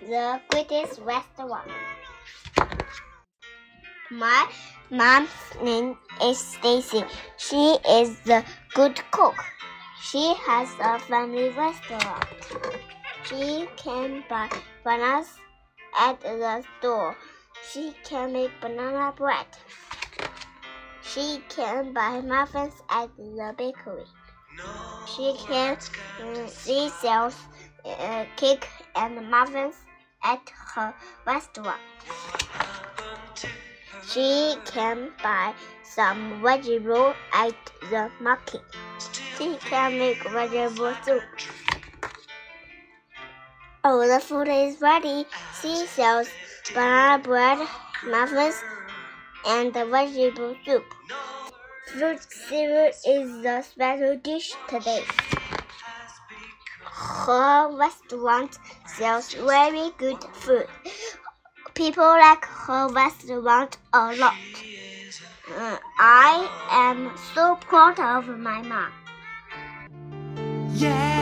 the greatest restaurant. My mom's name is Stacy. She is the good cook. She has a family restaurant. She can buy bananas at the store. She can make banana bread. She can buy muffins at the bakery. She can uh, she sells uh, cake and muffins at her restaurant. She can buy some vegetable at the market. She can make vegetable soup. Oh, the food is ready. She sells banana bread, muffins, and vegetable soup. Fruit cereal is the special dish today. Her restaurant sells very good food. People like her restaurant a lot. Uh, I am so proud of my mom. Yeah.